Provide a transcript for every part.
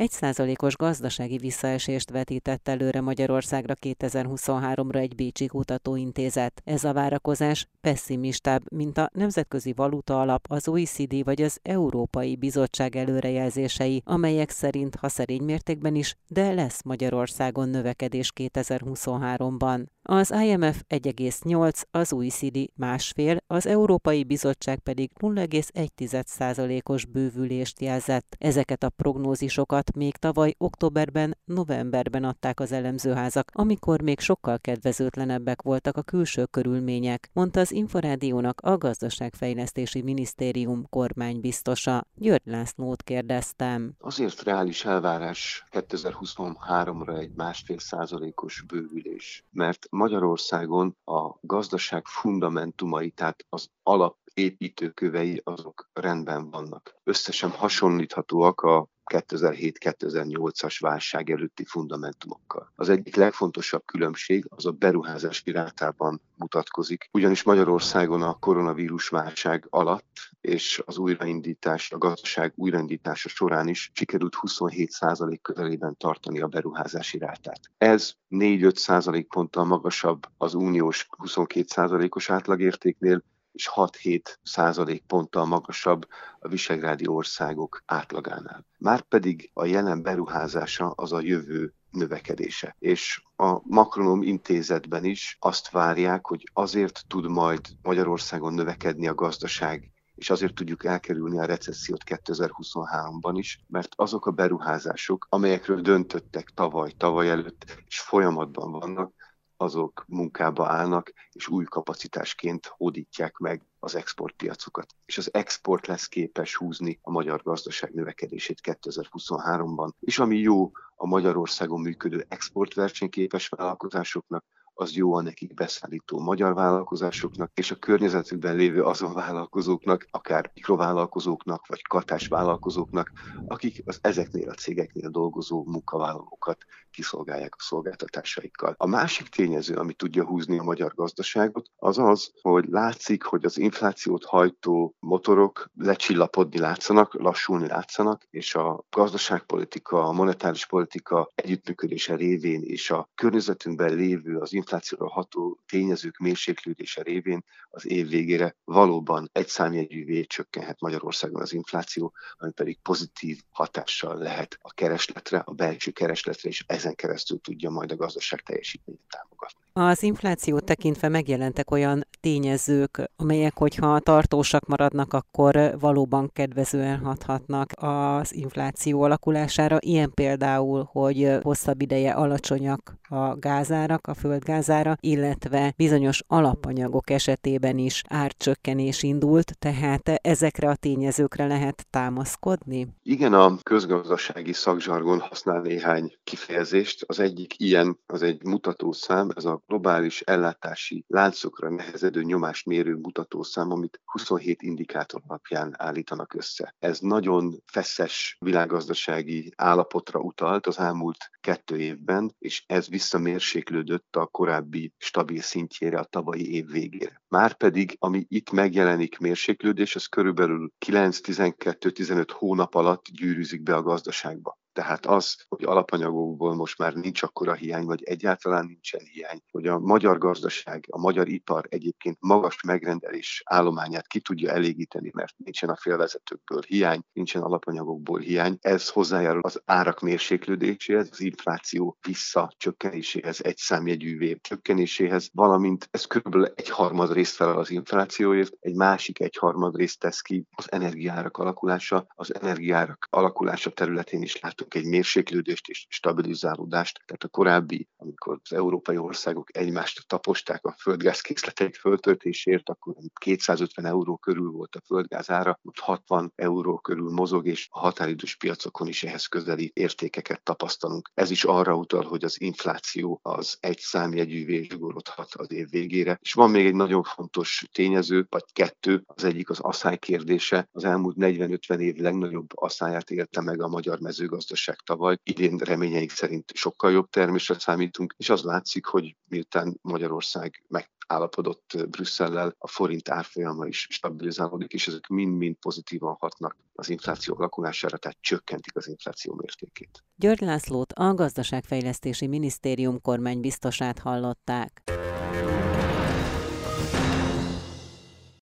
egy százalékos gazdasági visszaesést vetített előre Magyarországra 2023-ra egy Bécsi kutatóintézet. Ez a várakozás pessimistább, mint a Nemzetközi Valuta Alap, az OECD vagy az Európai Bizottság előrejelzései, amelyek szerint, ha szerény mértékben is, de lesz Magyarországon növekedés 2023-ban. Az IMF 1,8, az OECD másfél, az Európai Bizottság pedig 0,1%-os bővülést jelzett. Ezeket a prognózisokat még tavaly októberben, novemberben adták az elemzőházak, amikor még sokkal kedvezőtlenebbek voltak a külső körülmények, mondta az Inforádiónak a Gazdaságfejlesztési Minisztérium kormánybiztosa. György Lászlót kérdeztem. Azért reális elvárás 2023-ra egy másfél százalékos bővülés, mert Magyarországon a gazdaság fundamentumai, tehát az alap építőkövei azok rendben vannak. Összesen hasonlíthatóak a 2007-2008-as válság előtti fundamentumokkal. Az egyik legfontosabb különbség az a beruházási rátában mutatkozik, ugyanis Magyarországon a koronavírus válság alatt és az újraindítás, a gazdaság újraindítása során is sikerült 27% közelében tartani a beruházási rátát. Ez 4-5 ponttal magasabb az uniós 22%-os átlagértéknél, és 6-7 százalék ponttal magasabb a visegrádi országok átlagánál. Márpedig a jelen beruházása az a jövő növekedése. És a Makronom intézetben is azt várják, hogy azért tud majd Magyarországon növekedni a gazdaság és azért tudjuk elkerülni a recessziót 2023-ban is, mert azok a beruházások, amelyekről döntöttek tavaly, tavaly előtt, és folyamatban vannak, azok munkába állnak, és új kapacitásként hódítják meg az exportpiacokat. És az export lesz képes húzni a magyar gazdaság növekedését 2023-ban. És ami jó a Magyarországon működő exportversenyképes vállalkozásoknak, az jó a nekik beszállító magyar vállalkozásoknak, és a környezetükben lévő azon vállalkozóknak, akár mikrovállalkozóknak, vagy katás vállalkozóknak, akik az ezeknél a cégeknél dolgozó munkavállalókat kiszolgálják a szolgáltatásaikkal. A másik tényező, ami tudja húzni a magyar gazdaságot, az az, hogy látszik, hogy az inflációt hajtó motorok lecsillapodni látszanak, lassulni látszanak, és a gazdaságpolitika, a monetáris politika együttműködése révén és a környezetünkben lévő az inflációra ható tényezők mérséklődése révén az év végére valóban egy számjegyűvé csökkenhet Magyarországon az infláció, ami pedig pozitív hatással lehet a keresletre, a belső keresletre, és ezen keresztül tudja majd a gazdaság teljesítményét támogatni. Az inflációt tekintve megjelentek olyan tényezők, amelyek, hogyha tartósak maradnak, akkor valóban kedvezően hathatnak az infláció alakulására. Ilyen például, hogy hosszabb ideje alacsonyak a gázárak, a földgázára, illetve bizonyos alapanyagok esetében is árcsökkenés indult, tehát ezekre a tényezőkre lehet támaszkodni? Igen, a közgazdasági szakzsargon használ néhány kifejezést. Az egyik ilyen, az egy mutatószám, ez a globális ellátási láncokra nehezedő nyomásmérő mutatószám, amit 27 indikátor alapján állítanak össze. Ez nagyon feszes világgazdasági állapotra utalt az elmúlt kettő évben, és ez visszamérséklődött a korábbi stabil szintjére a tavalyi év végére. Márpedig, ami itt megjelenik mérséklődés, az körülbelül 9-12-15 hónap alatt gyűrűzik be a gazdaságba. Tehát az, hogy alapanyagokból most már nincs akkora hiány, vagy egyáltalán nincsen hiány, hogy a magyar gazdaság, a magyar ipar egyébként magas megrendelés állományát ki tudja elégíteni, mert nincsen a félvezetőkből hiány, nincsen alapanyagokból hiány. Ez hozzájárul az árak mérséklődéséhez, az infláció visszacsökkenéséhez, egy számjegyűvé csökkenéséhez, valamint ez körülbelül egy harmad részt felel az inflációért, egy másik egy harmad részt tesz ki az energiárak alakulása, az energiárak alakulása területén is látunk látunk egy mérséklődést és stabilizálódást. Tehát a korábbi, amikor az európai országok egymást taposták a földgázkészleteik föltöltésért, akkor 250 euró körül volt a földgáz ára, most 60 euró körül mozog, és a határidős piacokon is ehhez közeli értékeket tapasztalunk. Ez is arra utal, hogy az infláció az egy számjegyűvé zsugorodhat az év végére. És van még egy nagyon fontos tényező, vagy kettő, az egyik az asszály kérdése. Az elmúlt 40-50 év legnagyobb asszályát élte meg a magyar mezőgazdaság gazdaság tavaly. Idén reményeink szerint sokkal jobb termésre számítunk, és az látszik, hogy miután Magyarország meg állapodott Brüsszellel, a forint árfolyama is stabilizálódik, és ezek mind-mind pozitívan hatnak az infláció alakulására, tehát csökkentik az infláció mértékét. György Lászlót a Gazdaságfejlesztési Minisztérium kormánybiztosát hallották.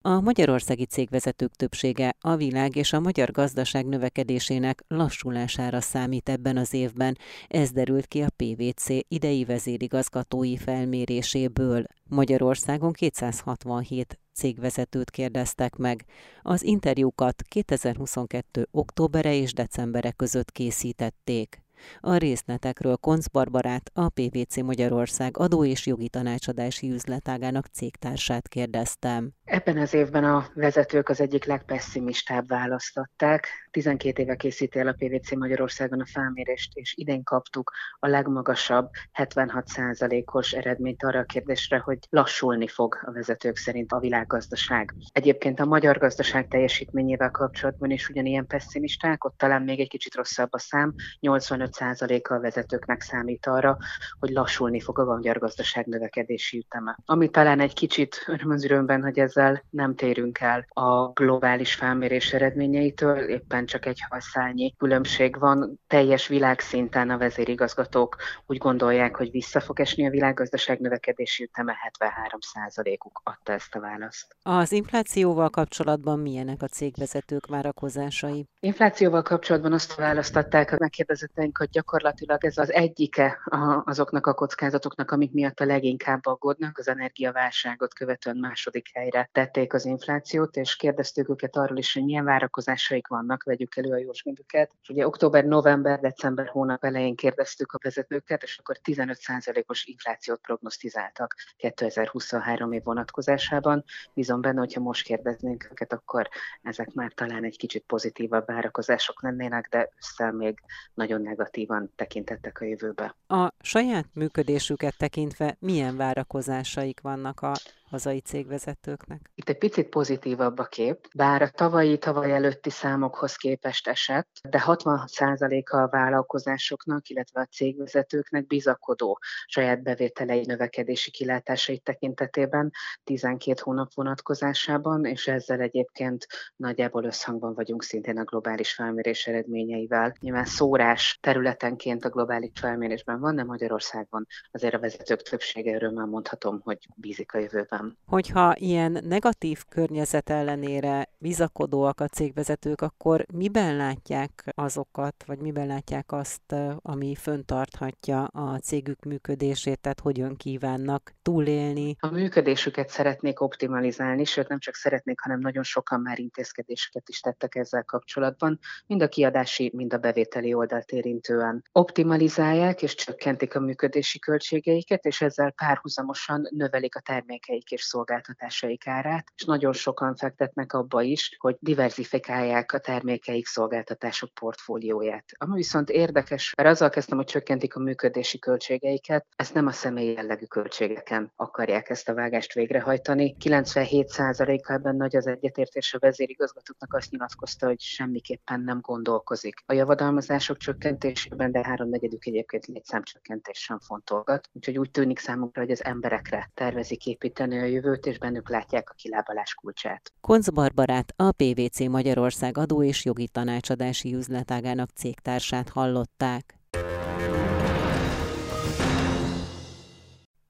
A magyarországi cégvezetők többsége a világ és a magyar gazdaság növekedésének lassulására számít ebben az évben. Ez derült ki a PVC idei vezérigazgatói felméréséből. Magyarországon 267 cégvezetőt kérdeztek meg. Az interjúkat 2022. októbere és decembere között készítették. A részletekről Konc Barbarát, a PVC Magyarország adó és jogi tanácsadási üzletágának cégtársát kérdeztem. Ebben az évben a vezetők az egyik legpesszimistább választották. 12 éve készíti el a PVC Magyarországon a felmérést, és idén kaptuk a legmagasabb 76%-os eredményt arra a kérdésre, hogy lassulni fog a vezetők szerint a világgazdaság. Egyébként a magyar gazdaság teljesítményével kapcsolatban is ugyanilyen pessimisták, ott talán még egy kicsit rosszabb a szám, 85%-a a vezetőknek számít arra, hogy lassulni fog a magyar gazdaság növekedési üteme. Ami talán egy kicsit örömözürömben, hogy ezzel nem térünk el a globális felmérés eredményeitől, éppen csak egy halszányi különbség van. Teljes világszinten a vezérigazgatók úgy gondolják, hogy vissza fog esni a világgazdaság növekedési üteme, 73%-uk adta ezt a választ. Az inflációval kapcsolatban milyenek a cégvezetők várakozásai? Inflációval kapcsolatban azt választották a megkérdezetteink, hogy gyakorlatilag ez az egyike azoknak a kockázatoknak, amik miatt a leginkább aggódnak, az energiaválságot követően második helyre tették az inflációt, és kérdeztük őket arról is, hogy milyen várakozásaik vannak, vegyük elő a jósgömbüket. És ugye október, november, december hónap elején kérdeztük a vezetőket, és akkor 15%-os inflációt prognosztizáltak 2023 év vonatkozásában. Bízom benne, hogyha most kérdeznénk őket, akkor ezek már talán egy kicsit pozitívabb várakozások lennének, de össze még nagyon negatívan tekintettek a jövőbe. A saját működésüket tekintve milyen várakozásaik vannak a hazai cégvezetőknek? Itt egy picit pozitívabb a kép, bár a tavalyi, tavaly előtti számokhoz képest esett, de 60%-a a vállalkozásoknak, illetve a cégvezetőknek bizakodó saját bevételei növekedési kilátásai tekintetében 12 hónap vonatkozásában, és ezzel egyébként nagyjából összhangban vagyunk szintén a globális felmérés eredményeivel. Nyilván szórás területenként a globális felmérésben van, de Magyarországon azért a vezetők többsége örömmel mondhatom, hogy bízik a jövőben nem. Hogyha ilyen negatív környezet ellenére bizakodóak a cégvezetők, akkor miben látják azokat, vagy miben látják azt, ami föntarthatja a cégük működését, tehát hogyan kívánnak túlélni? A működésüket szeretnék optimalizálni, sőt nem csak szeretnék, hanem nagyon sokan már intézkedéseket is tettek ezzel kapcsolatban, mind a kiadási, mind a bevételi oldalt érintően. Optimalizálják és csökkentik a működési költségeiket, és ezzel párhuzamosan növelik a termékeik és szolgáltatásaik árát, és nagyon sokan fektetnek abba is, hogy diversifikálják a termékeik, szolgáltatások portfólióját. Ami viszont érdekes, mert azzal kezdtem, hogy csökkentik a működési költségeiket, ezt nem a személyi jellegű költségeken akarják ezt a vágást végrehajtani. 97%-a ebben nagy az egyetértés a vezérigazgatóknak azt nyilatkozta, hogy semmiképpen nem gondolkozik. A javadalmazások csökkentésében, de háromnegyedük egyébként létszámcsökkentés sem fontolgat. Úgyhogy úgy tűnik számunkra, hogy az emberekre tervezik építeni a jövőt, és bennük látják a kilábalás kulcsát. Konc Barbarát, a PVC Magyarország adó és jogi tanácsadási üzletágának cégtársát hallották.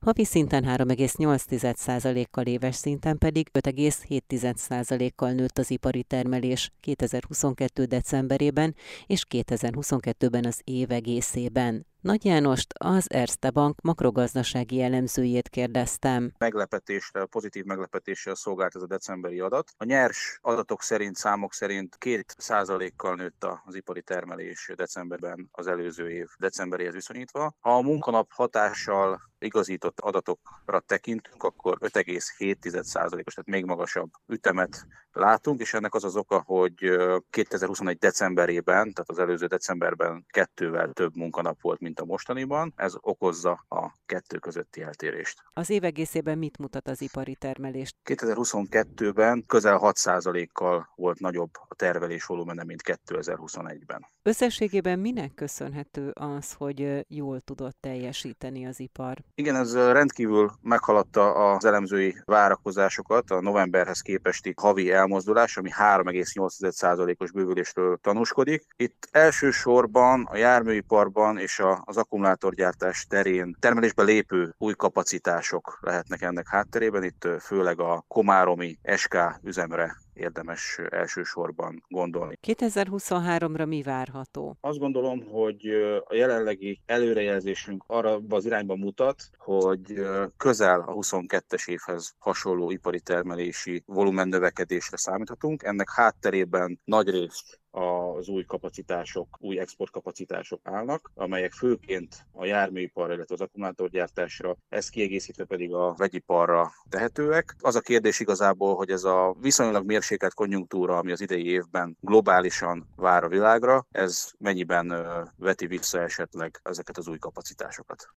Havi szinten 3,8%-kal éves szinten pedig 5,7%-kal nőtt az ipari termelés 2022. decemberében és 2022-ben az év egészében. Nagy Jánost, az Erste Bank makrogazdasági elemzőjét kérdeztem. Meglepetésre, pozitív meglepetéssel szolgált ez a decemberi adat. A nyers adatok szerint, számok szerint két százalékkal nőtt az ipari termelés decemberben az előző év decemberéhez viszonyítva. Ha a munkanap hatással igazított adatokra tekintünk, akkor 5,7%-os, tehát még magasabb ütemet látunk, és ennek az az oka, hogy 2021 decemberében, tehát az előző decemberben kettővel több munkanap volt, mint mint a mostaniban. Ez okozza a kettő közötti eltérést. Az év egészében mit mutat az ipari termelést? 2022-ben közel 6%-kal volt nagyobb a tervelés volumene, mint 2021-ben. Összességében minek köszönhető az, hogy jól tudott teljesíteni az ipar? Igen, ez rendkívül meghaladta az elemzői várakozásokat, a novemberhez képesti havi elmozdulás, ami 3,8%-os bővülésről tanúskodik. Itt elsősorban a járműiparban és az akkumulátorgyártás terén termelésbe lépő új kapacitások lehetnek ennek hátterében. Itt főleg a Komáromi SK üzemre érdemes elsősorban gondolni. 2023-ra mi várható? Azt gondolom, hogy a jelenlegi előrejelzésünk arra az irányba mutat, hogy közel a 22-es évhez hasonló ipari termelési volumen növekedésre számíthatunk. Ennek hátterében nagy részt az új kapacitások, új exportkapacitások állnak, amelyek főként a járműiparra, illetve az akkumulátorgyártásra, ezt kiegészítve pedig a vegyiparra tehetőek. Az a kérdés igazából, hogy ez a viszonylag mérsékelt konjunktúra, ami az idei évben globálisan vár a világra, ez mennyiben veti vissza esetleg ezeket az új kapacitásokat.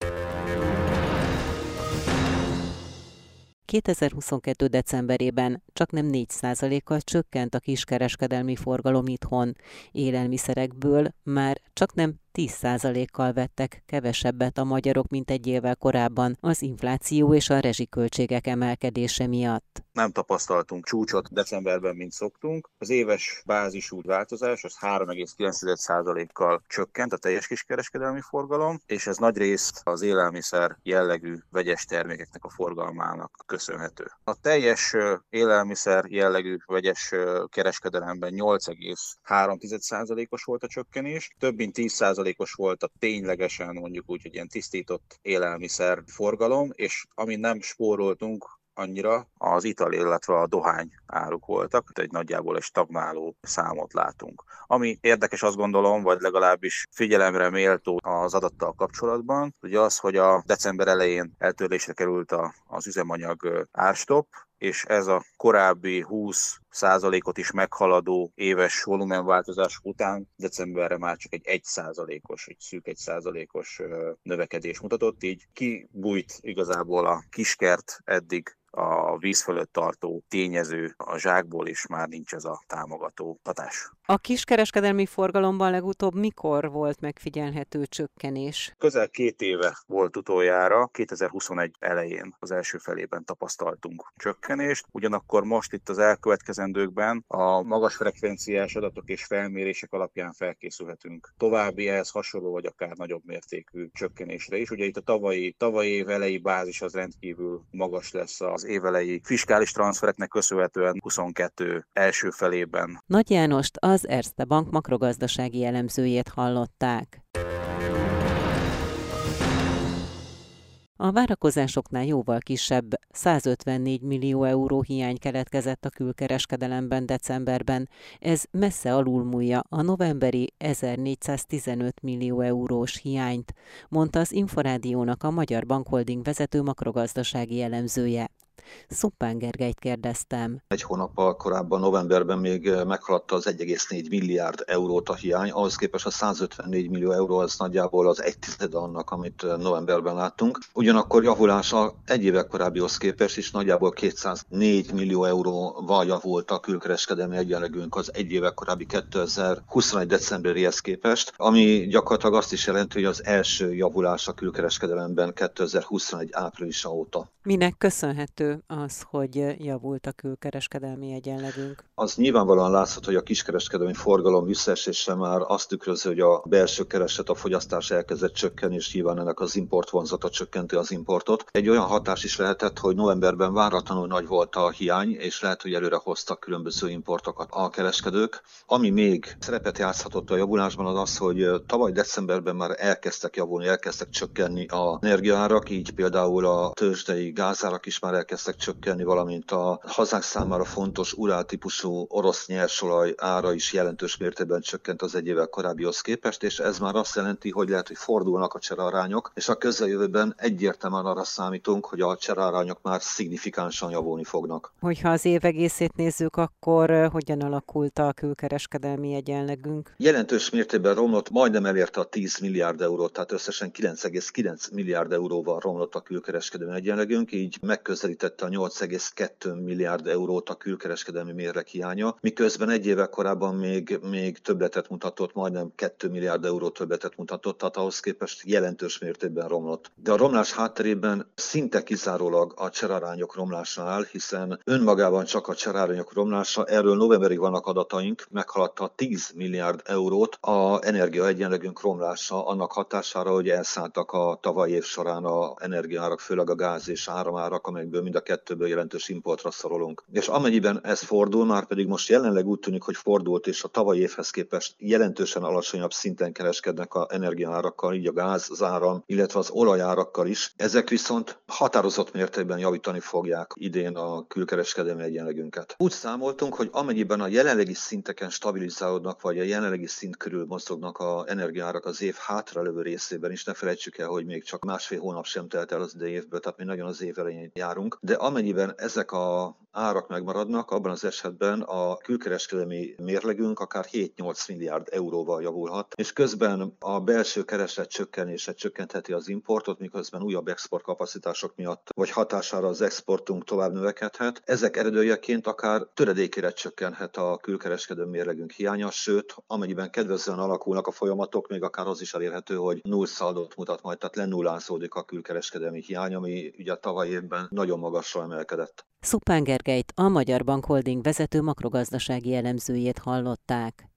2022. decemberében csak nem 4%-kal csökkent a kiskereskedelmi forgalom itthon. Élelmiszerekből már csak nem 10%-kal vettek kevesebbet a magyarok, mint egy évvel korábban az infláció és a rezsiköltségek emelkedése miatt. Nem tapasztaltunk csúcsot decemberben, mint szoktunk. Az éves bázisú változás az 3,9%-kal csökkent a teljes kiskereskedelmi forgalom, és ez nagy részt az élelmiszer jellegű vegyes termékeknek a forgalmának köszönhető. A teljes élelmiszer jellegű vegyes kereskedelemben 8,3%-os volt a csökkenés, több mint 10% százalékos volt a ténylegesen mondjuk úgy, hogy ilyen tisztított élelmiszer forgalom, és ami nem spóroltunk, annyira az ital, illetve a dohány áruk voltak, egy nagyjából egy stagnáló számot látunk. Ami érdekes azt gondolom, vagy legalábbis figyelemre méltó az adattal kapcsolatban, ugye az, hogy a december elején eltörlésre került a, az üzemanyag árstop, és ez a korábbi 20 százalékot is meghaladó éves volumenváltozás után decemberre már csak egy 1 százalékos, egy szűk 1 százalékos növekedés mutatott, így kibújt igazából a kiskert eddig a víz fölött tartó tényező a zsákból, és már nincs ez a támogató hatás. A kiskereskedelmi forgalomban legutóbb mikor volt megfigyelhető csökkenés? Közel két éve volt utoljára, 2021 elején az első felében tapasztaltunk csökkenést, ugyanakkor most itt az elkövetkezendőkben a magas frekvenciás adatok és felmérések alapján felkészülhetünk további ehhez hasonló vagy akár nagyobb mértékű csökkenésre is. Ugye itt a tavalyi, tavalyi év elejé bázis az rendkívül magas lesz az évelei fiskális transfereknek köszönhetően 22 első felében. Nagy Jánost az Erste Bank makrogazdasági elemzőjét hallották. A várakozásoknál jóval kisebb 154 millió euró hiány keletkezett a külkereskedelemben decemberben. Ez messze alulmúlja a novemberi 1415 millió eurós hiányt, mondta az Inforádiónak a Magyar Bankholding vezető makrogazdasági elemzője. Szuppán Gergelyt kérdeztem. Egy hónappal korábban, novemberben még meghaladta az 1,4 milliárd eurót a hiány, ahhoz képest a 154 millió euró az nagyjából az egy tized annak, amit novemberben láttunk. Ugyanakkor javulása egy évek korábbihoz képest is nagyjából 204 millió euróval javult a külkereskedelmi egyenlegünk az egy évek korábbi 2021 decemberihez képest, ami gyakorlatilag azt is jelenti, hogy az első javulás a külkereskedelemben 2021 áprilisa óta. Minek köszönhető az, hogy javult a külkereskedelmi egyenlegünk? Az nyilvánvalóan látszott, hogy a kiskereskedelmi forgalom visszaesése már azt tükrözi, hogy a belső kereset, a fogyasztás elkezdett csökkenni, és nyilván ennek az import vonzata csökkenti az importot. Egy olyan hatás is lehetett, hogy novemberben váratlanul nagy volt a hiány, és lehet, hogy előre hoztak különböző importokat a kereskedők. Ami még szerepet játszhatott a javulásban az az, hogy tavaly decemberben már elkezdtek javulni, elkezdtek csökkenni a energiaárak, így például a tőzsdei gázárak is már elkezdtek elkezdtek csökkenni, valamint a hazánk számára fontos urál típusú orosz nyersolaj ára is jelentős mértékben csökkent az egy évvel korábbihoz képest, és ez már azt jelenti, hogy lehet, hogy fordulnak a cserarányok, és a közeljövőben egyértelműen arra számítunk, hogy a cserarányok már szignifikánsan javulni fognak. Hogyha az év egészét nézzük, akkor hogyan alakult a külkereskedelmi egyenlegünk? Jelentős mértékben romlott, majdnem elérte a 10 milliárd eurót, tehát összesen 9,9 milliárd euróval romlott a külkereskedelmi egyenlegünk, így megközelítette a 8,2 milliárd eurót a külkereskedelmi mérleg hiánya, miközben egy évvel korábban még, még többletet mutatott, majdnem 2 milliárd euró többletet mutatott, tehát ahhoz képest jelentős mértékben romlott. De a romlás hátterében szinte kizárólag a cserarányok romlása áll, hiszen önmagában csak a cserarányok romlása, erről novemberig vannak adataink, meghaladta 10 milliárd eurót a energiaegyenlegünk romlása annak hatására, hogy elszálltak a tavalyi év során a energiárak, főleg a gáz és áramárak, amelyekből mind a kettőből jelentős importra szorulunk. És amennyiben ez fordul, már pedig most jelenleg úgy tűnik, hogy fordult, és a tavalyi évhez képest jelentősen alacsonyabb szinten kereskednek a energiárakkal, így a gáz, az áram, illetve az olajárakkal is. Ezek viszont határozott mértékben javítani fogják idén a külkereskedelmi egyenlegünket. Úgy számoltunk, hogy amennyiben a jelenlegi szinteken stabilizálódnak, vagy a jelenlegi szint körül mozognak a energiárak az év hátralevő részében is, ne felejtsük el, hogy még csak másfél hónap sem telt el az idei évből, tehát mi nagyon az év elején járunk, de amennyiben ezek a árak megmaradnak, abban az esetben a külkereskedelmi mérlegünk akár 7-8 milliárd euróval javulhat, és közben a belső kereslet csökkenése csökkentheti az importot, miközben újabb exportkapacitások miatt vagy hatására az exportunk tovább növekedhet. Ezek eredőjeként akár töredékére csökkenhet a külkereskedelmi mérlegünk hiánya, sőt, amennyiben kedvezően alakulnak a folyamatok, még akár az is elérhető, hogy null szaldót mutat majd, tehát lenullázódik a külkereskedelmi hiány, ami ugye a tavaly évben nagyon magasra emelkedett. Szupán Gergelyt, a Magyar Bank Holding vezető makrogazdasági elemzőjét hallották.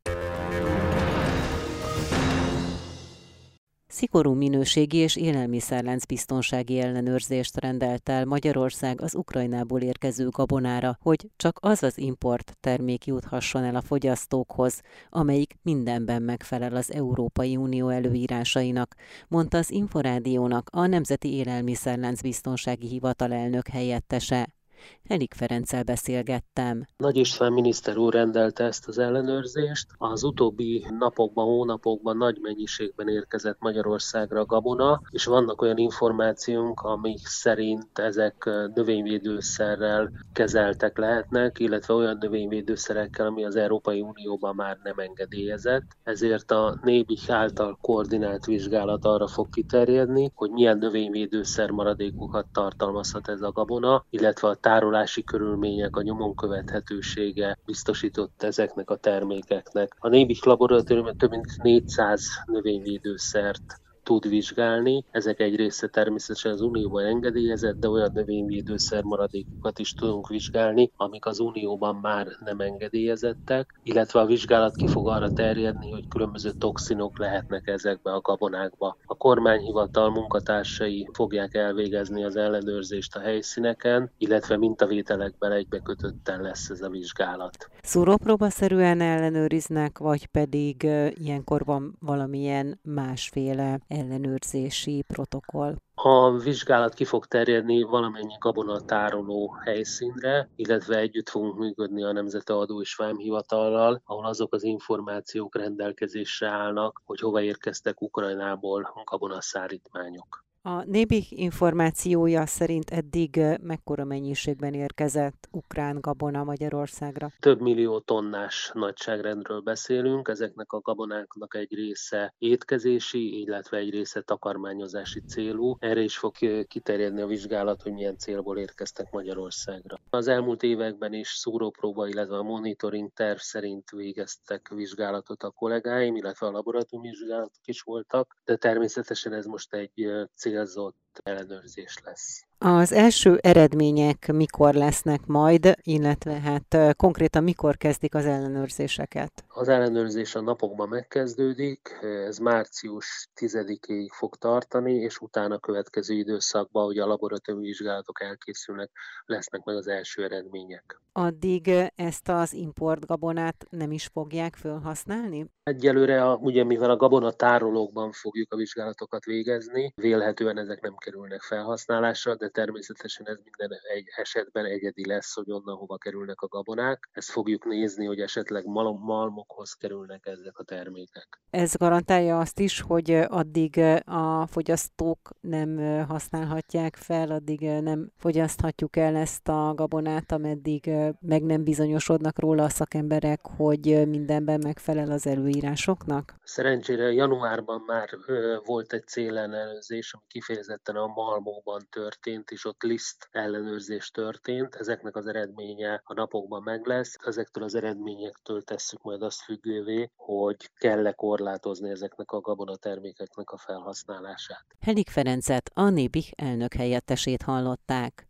Szigorú minőségi és élelmiszerlánc biztonsági ellenőrzést rendelt el Magyarország az Ukrajnából érkező gabonára, hogy csak az az import termék juthasson el a fogyasztókhoz, amelyik mindenben megfelel az Európai Unió előírásainak, mondta az Inforádiónak a Nemzeti Élelmiszerlánc Biztonsági Hivatal elnök helyettese. Elik Ferenccel beszélgettem. Nagy István miniszter úr rendelte ezt az ellenőrzést. Az utóbbi napokban, hónapokban nagy mennyiségben érkezett Magyarországra gabona, és vannak olyan információnk, amik szerint ezek növényvédőszerrel kezeltek lehetnek, illetve olyan növényvédőszerekkel, ami az Európai Unióban már nem engedélyezett. Ezért a nébi által koordinált vizsgálat arra fog kiterjedni, hogy milyen növényvédőszer maradékokat tartalmazhat ez a gabona, illetve a tárolási körülmények, a nyomon követhetősége biztosított ezeknek a termékeknek. A Nébik laboratórium több mint 400 növényvédőszert tud vizsgálni. Ezek egy része természetesen az Unióban engedélyezett, de olyan növényvédőszer maradékokat is tudunk vizsgálni, amik az Unióban már nem engedélyezettek, illetve a vizsgálat ki fog arra terjedni, hogy különböző toxinok lehetnek ezekbe a gabonákba. A kormányhivatal munkatársai fogják elvégezni az ellenőrzést a helyszíneken, illetve mintavételekben egybekötötten lesz ez a vizsgálat. Szúrópróbaszerűen ellenőriznek, vagy pedig ilyenkor van valamilyen másféle ellenőrzési protokoll? A vizsgálat ki fog terjedni valamennyi gabonatároló helyszínre, illetve együtt fogunk működni a Nemzeti Adó és Vámhivatallal, ahol azok az információk rendelkezésre állnak, hogy hova érkeztek Ukrajnából gabonaszállítmányok. A Nébik információja szerint eddig mekkora mennyiségben érkezett ukrán gabona Magyarországra? Több millió tonnás nagyságrendről beszélünk, ezeknek a gabonáknak egy része étkezési, illetve egy része takarmányozási célú. Erre is fog kiterjedni a vizsgálat, hogy milyen célból érkeztek Magyarországra. Az elmúlt években is szúrópróba, illetve a monitoring terv szerint végeztek vizsgálatot a kollégáim, illetve a laboratóriumi vizsgálatok is voltak, de természetesen ez most egy cél הזאת. Ellenőrzés lesz. Az első eredmények mikor lesznek majd, illetve hát konkrétan mikor kezdik az ellenőrzéseket? Az ellenőrzés a napokban megkezdődik, ez március 10-ig fog tartani, és utána a következő időszakban, hogy a laboratóriumi vizsgálatok elkészülnek, lesznek meg az első eredmények. Addig ezt az importgabonát nem is fogják felhasználni? Egyelőre, a, ugye mivel a gabona tárolókban fogjuk a vizsgálatokat végezni, vélhetően ezek nem kerülnek felhasználásra, de természetesen ez minden egy esetben egyedi lesz, hogy onnan hova kerülnek a gabonák. Ezt fogjuk nézni, hogy esetleg mal- malmokhoz kerülnek ezek a termékek. Ez garantálja azt is, hogy addig a fogyasztók nem használhatják fel, addig nem fogyaszthatjuk el ezt a gabonát, ameddig meg nem bizonyosodnak róla a szakemberek, hogy mindenben megfelel az előírásoknak? Szerencsére januárban már volt egy célellenőrzés, ami kifejezetten a Malmóban történt, és ott liszt ellenőrzés történt. Ezeknek az eredménye a napokban meg lesz. Ezektől az eredményektől tesszük majd azt függővé, hogy kell-e korlátozni ezeknek a gabonatermékeknek a felhasználását. Helik Ferencet, a Nébih elnök helyettesét hallották.